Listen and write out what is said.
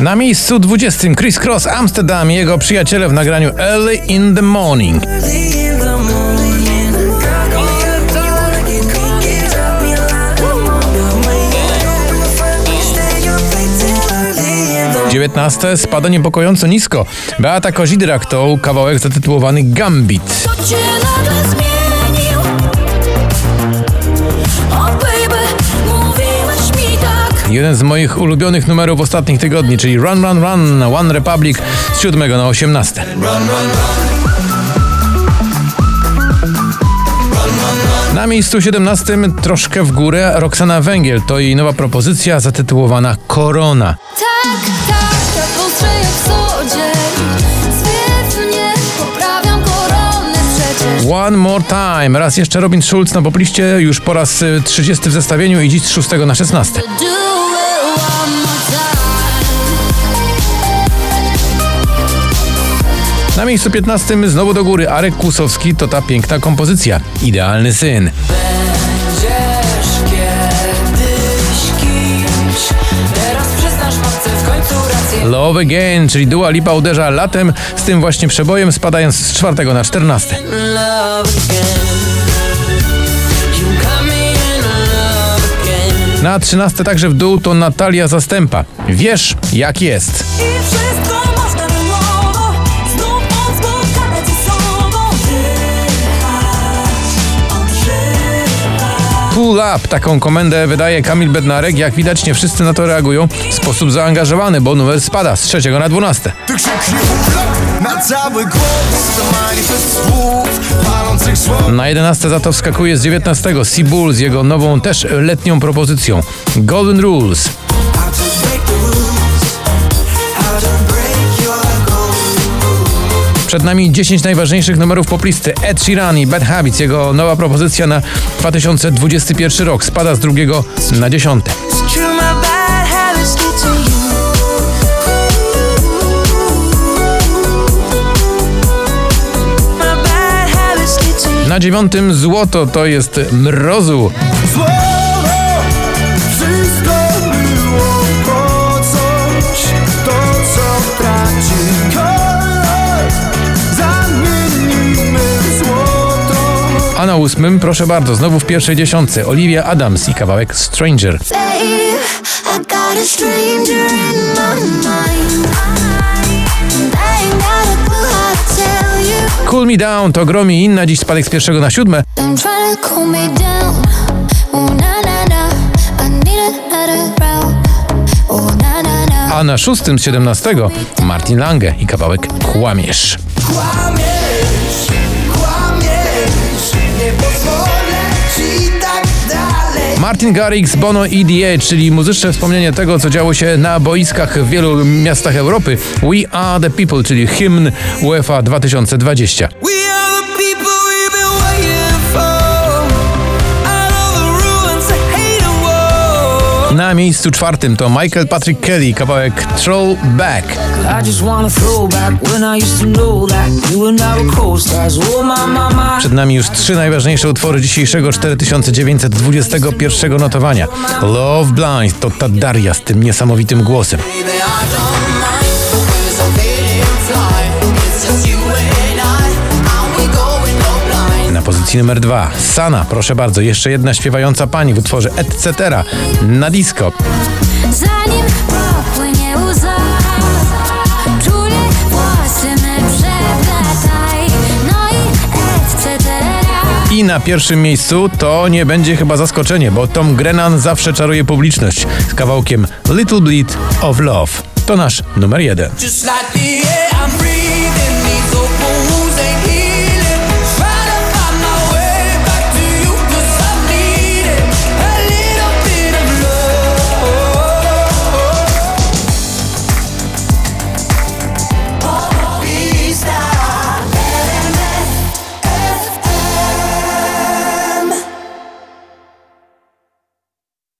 Na miejscu 20 Chris Cross Amsterdam i jego przyjaciele w nagraniu Early in the Morning. Dziewiętnaste spada niepokojąco nisko. Beata Kozidrak to kawałek zatytułowany Gambit. Jeden z moich ulubionych numerów ostatnich tygodni, czyli Run Run Run na One Republic z 7 na 18. Na miejscu 17 troszkę w górę Roxana Węgiel to jej nowa propozycja zatytułowana Korona. Tak, tak, tak ostrze jak sodzień Zwiewnie poprawiam koronę przecież One More Time. Raz jeszcze Robin Schulz na popliście, już po raz y, 30 w zestawieniu i dziś z 6 na 16. Na miejscu 15 znowu do góry Arek Kłusowski to ta piękna kompozycja. Idealny syn. Będziesz kiedyś kimś Teraz przyznasz matce w końcu rację Love Again, czyli Dua Lipa uderza latem z tym właśnie przebojem spadając z 4 na 14. Love again You got me in love again Na 13 także w dół to Natalia Zastępa. Wiesz jak jest. Pull up, taką komendę wydaje Kamil Bednarek. Jak widać nie wszyscy na to reagują w sposób zaangażowany, bo numer spada z 3 na 12. Ty krzyknij na cały głos To manifest słów palących słów Na 11 za to wskakuje z 19 Seabull z jego nową też letnią propozycją Golden Rules. Przed nami 10 najważniejszych numerów poplisty Ed Sheeran i Bad Habits. Jego nowa propozycja na 2021 rok spada z drugiego na 10. True my bad habits get to you My bad habits get to you Na dziewiątym złoto to jest mrozu. A na ósmym, proszę bardzo, znowu w pierwszej dziesiątce. Olivia Adams i kawałek Stranger. Cool Me Down to gromi inna, dziś spadek z pierwszego na siódme. A na szóstym z 17 Martin Lange i kawałek Kłamiesz. Kłamiesz, Martin Garrix, Bono i czyli muzyczne wspomnienie tego, co działo się na boiskach w wielu miastach Europy. We Are The People, czyli hymn UEFA 2020. Na miejscu czwartym to Michael Patrick Kelly, kawałek Troll Back. Oh. Przed nami już trzy najważniejsze utwory dzisiejszego 4921 notowania. Love Blind to ta Daria z tym niesamowitym głosem. Pozycji numer dwa Sana, proszę bardzo, jeszcze jedna śpiewająca pani w utworze Etc. na disco. Zanim popłynie łza Czule włosy me przepłataj No i etc. I na pierwszym miejscu to nie będzie chyba zaskoczenie, bo Tom Grennan zawsze czaruje publiczność z kawałkiem Little Bleed of Love. To nasz numer jeden.